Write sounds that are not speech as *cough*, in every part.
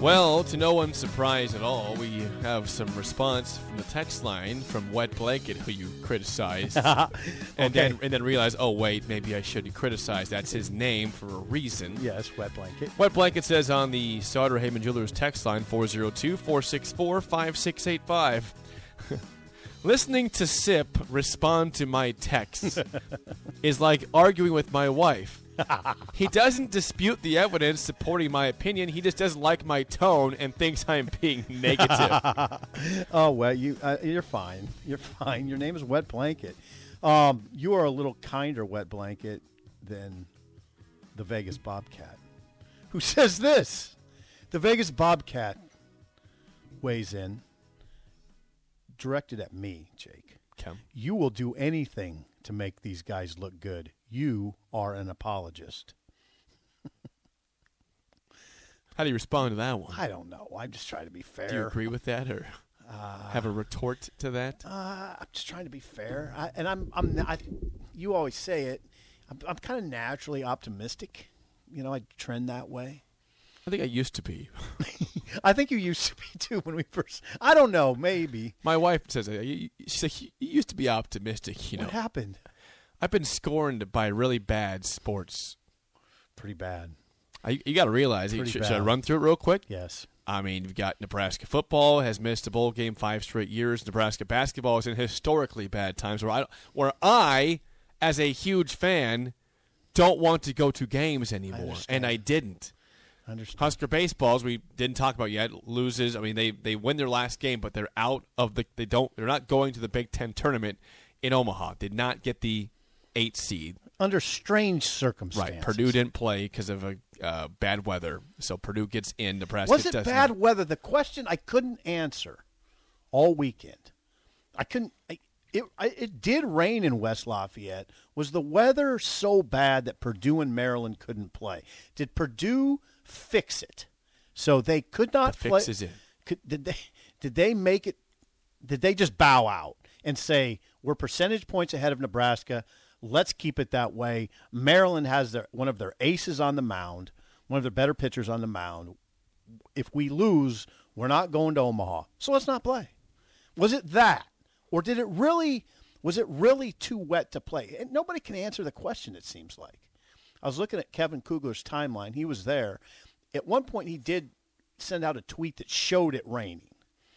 Well, to no one's surprise at all, we have some response from the text line from Wet Blanket, who you criticized, *laughs* and then and then realize, oh wait, maybe I shouldn't criticize. That's his name for a reason. Yes, wet blanket. Wet Blanket says on the Sartor Hamann Jewelers text line 402 464 5685. *laughs* Listening to Sip respond to my texts *laughs* is like arguing with my wife. He doesn't dispute the evidence supporting my opinion. He just doesn't like my tone and thinks I'm being negative. *laughs* Oh well, you uh, you're fine. You're fine. Your name is Wet Blanket. Um, you are a little kinder Wet Blanket than the Vegas Bobcat, who says this. The Vegas Bobcat weighs in, directed at me, Jake. Okay. You will do anything to make these guys look good. You are an apologist. *laughs* How do you respond to that one? I don't know. I'm just trying to be fair. Do you agree with that or have a retort to that? Uh, I'm just trying to be fair, I, and I'm I'm I, you always say it. I'm, I'm kind of naturally optimistic. You know, I trend that way. I think I used to be. *laughs* I think you used to be too when we first. I don't know, maybe. My wife says, she said, you used to be optimistic, you know. What happened? I've been scorned by really bad sports. Pretty bad. I, you got to realize. Should, should I run through it real quick? Yes. I mean, you've got Nebraska football has missed a bowl game five straight years. Nebraska basketball is in historically bad times where I, where I, as a huge fan, don't want to go to games anymore, understand. and I didn't. I understand. Husker baseballs we didn't talk about yet, loses. I mean, they they win their last game, but they're out of the. They don't. They're not going to the Big Ten tournament in Omaha. Did not get the eight seed. Under strange circumstances. Right. Purdue didn't play because of a uh, bad weather, so Purdue gets in. Nebraska Was it bad not. weather? The question I couldn't answer all weekend. I couldn't. I, it it did rain in West Lafayette. Was the weather so bad that Purdue and Maryland couldn't play? Did Purdue fix it so they could not The play? fix is in. Could, did they? Did they make it? Did they just bow out and say we're percentage points ahead of Nebraska? Let's keep it that way. Maryland has their one of their aces on the mound, one of their better pitchers on the mound if we lose, we're not going to Omaha. So let's not play. Was it that? Or did it really was it really too wet to play? And nobody can answer the question it seems like. I was looking at Kevin Kugler's timeline. He was there. At one point he did send out a tweet that showed it raining.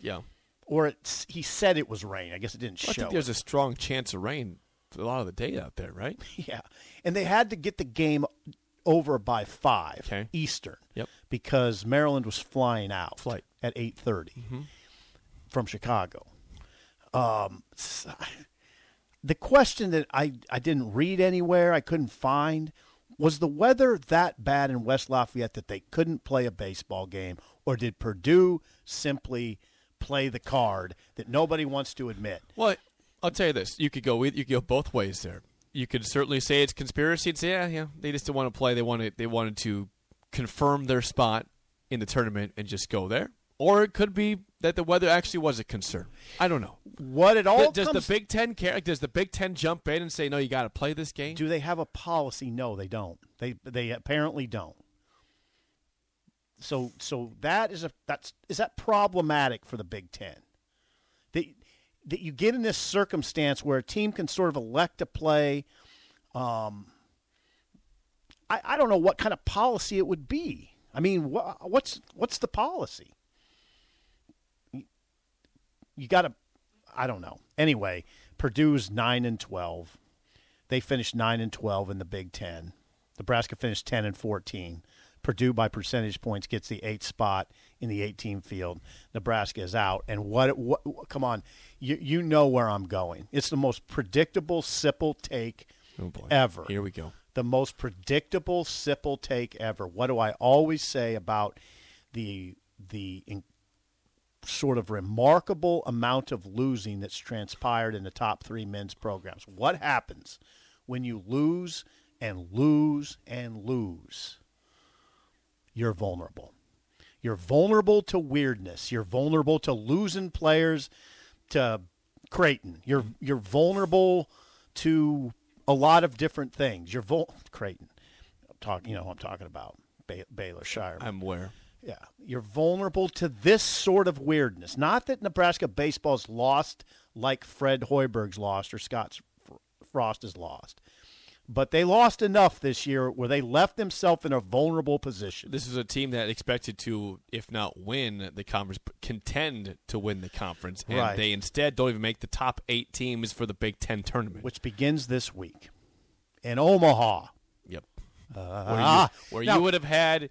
Yeah. Or it, he said it was rain. I guess it didn't I show. think there's it. a strong chance of rain for a lot of the day out there, right? *laughs* Yeah, and they had to get the game over by five Okay. Eastern. Yep. Because Maryland was flying out Flight. at eight mm-hmm. from Chicago. Um, the question that I I didn't read anywhere, I couldn't find, was the weather that bad in West Lafayette that they couldn't play a baseball game, or did Purdue simply play the card that nobody wants to admit? Well, I'll tell you this: you could go you could go both ways there. You could certainly say it's conspiracy and say, yeah, yeah, they just didn't want to play. They wanted they wanted to confirm their spot in the tournament and just go there. Or it could be that the weather actually was a concern. I don't know. What it all does comes the Big Ten care? Does the Big Ten jump in and say, no, you got to play this game? Do they have a policy? No, they don't. They they apparently don't. So so that is a that's is that problematic for the Big Ten? That that you get in this circumstance where a team can sort of elect to play. Um, I I don't know what kind of policy it would be. I mean, wha what's what's the policy? You, got to. I don't know. Anyway, Purdue's nine and twelve. They finished nine and twelve in the Big Ten. Nebraska finished ten and fourteen. Purdue by percentage points gets the eighth spot in the 18 field. Nebraska is out. And what? What? Come on, you you know where I'm going. It's the most predictable Sipple take Oh, ever. Here we go. The most predictable Sipple take ever. What do I always say about the the in, sort of remarkable amount of losing that's transpired in the top three men's programs. What happens when you lose and lose and lose? You're vulnerable. You're vulnerable to weirdness. You're vulnerable to losing players to Creighton. You're you're vulnerable to a lot of different things. You're vul- Creighton. I'm talking, you know, I'm talking about Bay- Baylor Shire. I'm aware. Yeah, you're vulnerable to this sort of weirdness. Not that Nebraska baseball's lost like Fred Hoiberg's lost or Scott Frost is lost, but they lost enough this year where they left themselves in a vulnerable position. This is a team that expected to, if not win the conference, contend to win the conference, and Right. they instead don't even make the top eight teams for the Big Ten tournament. which begins this week in Omaha. yep, Ah, where now- you would have had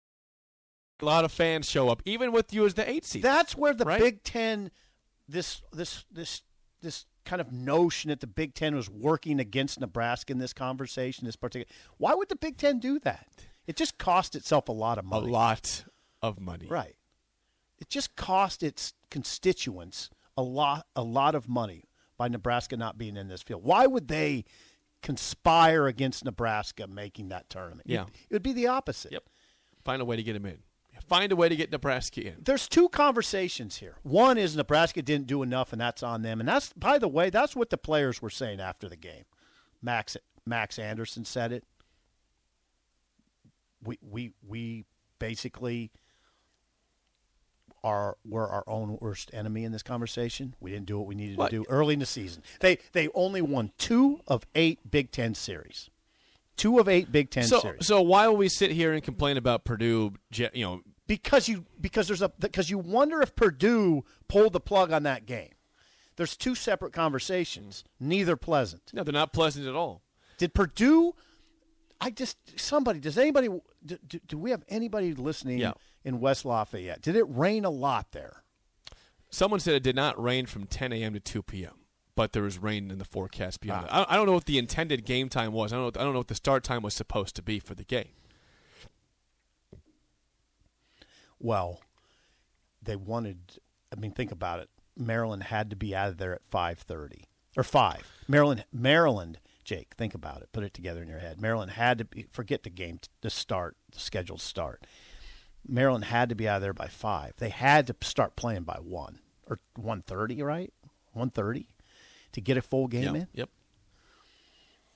Lot of fans show up, even with you as the eight seed. That's where the Right? Big Ten, this this this this kind of notion that the Big Ten was working against Nebraska in this conversation, this particular. Why would the Big Ten do that? It just cost itself a lot of money. a lot of money. Right. It just cost its constituents a lot a lot of money by Nebraska not being in this field. Why would they conspire against Nebraska making that tournament? Yeah. It would be the opposite. Yep. Find a way to get him in. Find a way to get Nebraska in. There's two conversations here. One is Nebraska didn't do enough, and that's on them. And that's, by the way, that's what the players were saying after the game. Max Max Anderson said it. We we we basically are were our own worst enemy in this conversation. We didn't do what we needed What? to do early in the season. They they only won two of eight Big Ten series. Two of eight Big Ten So, series. so why will we sit here and complain about Purdue? You know, because you because there's a because you wonder if Purdue pulled the plug on that game. There's two separate conversations, neither pleasant. no, they're not pleasant at all. Did Purdue? I just somebody does anybody do, do, do we have anybody listening Yeah. in West Lafayette? Did it rain a lot there? Someone said it did not rain from 10 a.m. to 2 p.m., but there was rain in the forecast beyond Ah. that. I, I don't know what the intended game time was. I don't. Know, I don't know what the start time was supposed to be for the game. Well, they wanted. I mean, think about it. Maryland had to be out of there at five thirty or five. Maryland, Maryland. Jake, think about it. Put it together in your head. Maryland had to be. Forget the game. The start. The scheduled start. Maryland had to be out of there by five. They had to start playing by one or one thirty, right? One thirty to get a full game Yeah. in. Yep.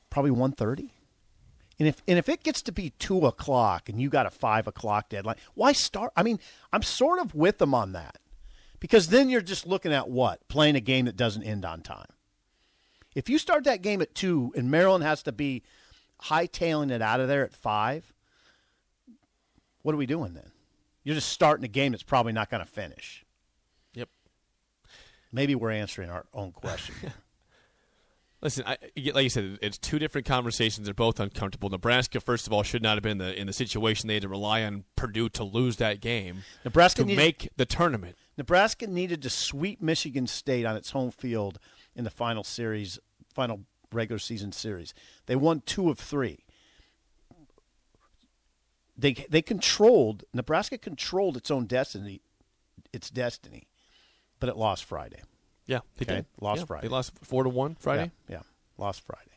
Probably one thirty. And if and if it gets to be two o'clock and you got a five o'clock deadline, why start? I mean, I'm sort of with them on that because then you're just looking at what playing a game that doesn't end on time. If you start that game at two and Maryland has to be hightailing it out of there at five, what are we doing then? You're just starting a game that's probably not going to finish. Yep. Maybe we're answering our own question. *laughs* Listen, I, like you said, it's two different conversations. They're both uncomfortable. Nebraska, first of all, should not have been in the in the situation they had to rely on Purdue to lose that game Nebraska to needed- make the tournament. Nebraska needed to sweep Michigan State on its home field in the final series, final regular season series. They won two of three. They they controlled Nebraska controlled its own destiny, its destiny, but it lost Friday. Yeah, they Okay, did. lost Yeah, Friday. They lost four to one Friday. Yeah, yeah, lost Friday.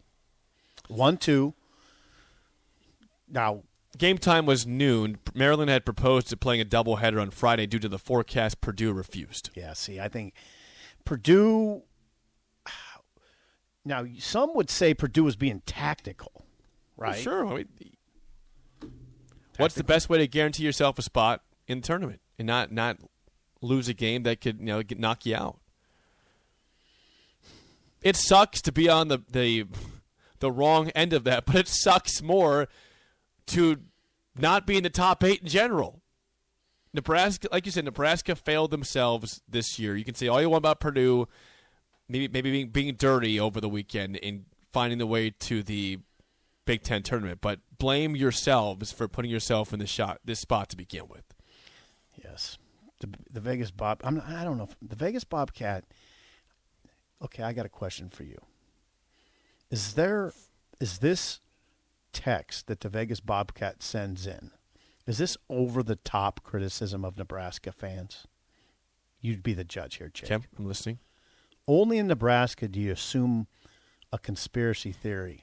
One two. Now game time was noon. Maryland had proposed to playing a doubleheader on Friday due to the forecast. Purdue refused. Yeah, see, I think Purdue. Now, some would say Purdue was being tactical, oh, right? Well, sure. I mean, what's the best way to guarantee yourself a spot in the tournament and not not lose a game that could you know knock you out? It sucks to be on the the the wrong end of that, *laughs* but it sucks more to not be in the top eight in general. Nebraska, like you said, Nebraska failed themselves this year. You can say all you want about Purdue, maybe maybe being being dirty over the weekend and finding the way to the Big Ten tournament, but blame yourselves for putting yourself in this shot this spot to begin with. Yes, the, the Vegas Bob. I'm, I don't know if the Vegas Bobcat. Okay, I got a question for you. Is there is this text that the Vegas Bobcat sends in? Is this over the top criticism of Nebraska fans? You'd be the judge here, Jake. Kim, I'm listening. Only in Nebraska do you assume a conspiracy theory.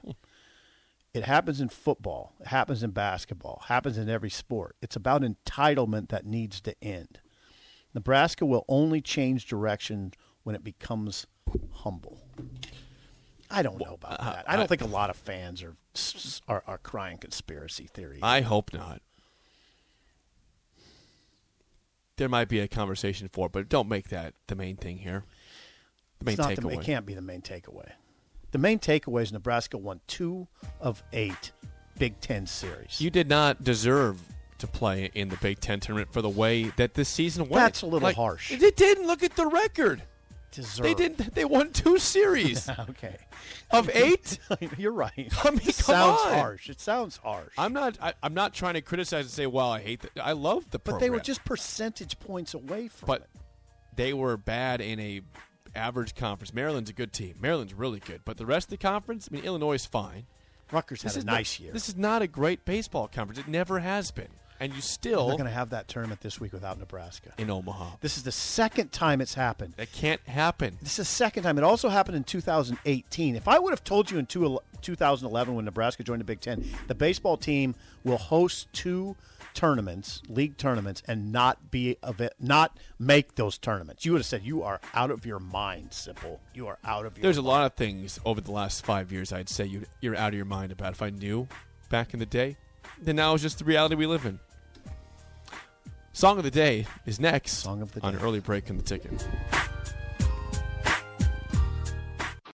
It happens in football. It happens in basketball. It happens in every sport. It's about entitlement that needs to end. Nebraska will only change direction when it becomes humble. I don't know about that. I don't think a lot of fans are are, are crying conspiracy theories. I hope not. There might be a conversation for it, but don't make that the main thing here. The main not the, takeaway. it can't be the main takeaway. The main takeaway is Nebraska won two of eight Big Ten series. You did not deserve to play in the Big Ten tournament for the way that this season went. That's a little Like, harsh. It didn't. Look at the record. Deserve. They didn't. They won two series *laughs* okay, of *laughs* eight. *laughs* you're right. I mean, it come sounds on. harsh. It sounds harsh. I'm not. I, I'm not trying to criticize and say, "Well, I hate that." I love the but program. they were just percentage points away from But it. they were bad in a average conference. Maryland's a good team. Maryland's really good, but the rest of the conference, I mean, Illinois is fine. Rutgers had a nice not, year. This is not a great baseball conference. It never has been, and you still They're going to have that tournament this week without Nebraska. in Omaha. This is the second time it's happened. That can't happen. This is the second time. It also happened in 2018. If I would have told you in 2011 when Nebraska joined the Big Ten, the baseball team will host two tournaments, league tournaments, and not be of it, not make those tournaments, you would have said you are out of your mind, Sipple. You are out of your. There's a lot of things over the last five years I'd say you you're out of your mind about. If I knew back in the day, then now is just the reality we live in. Song of the day is next. Song of the on day. early break in the ticket.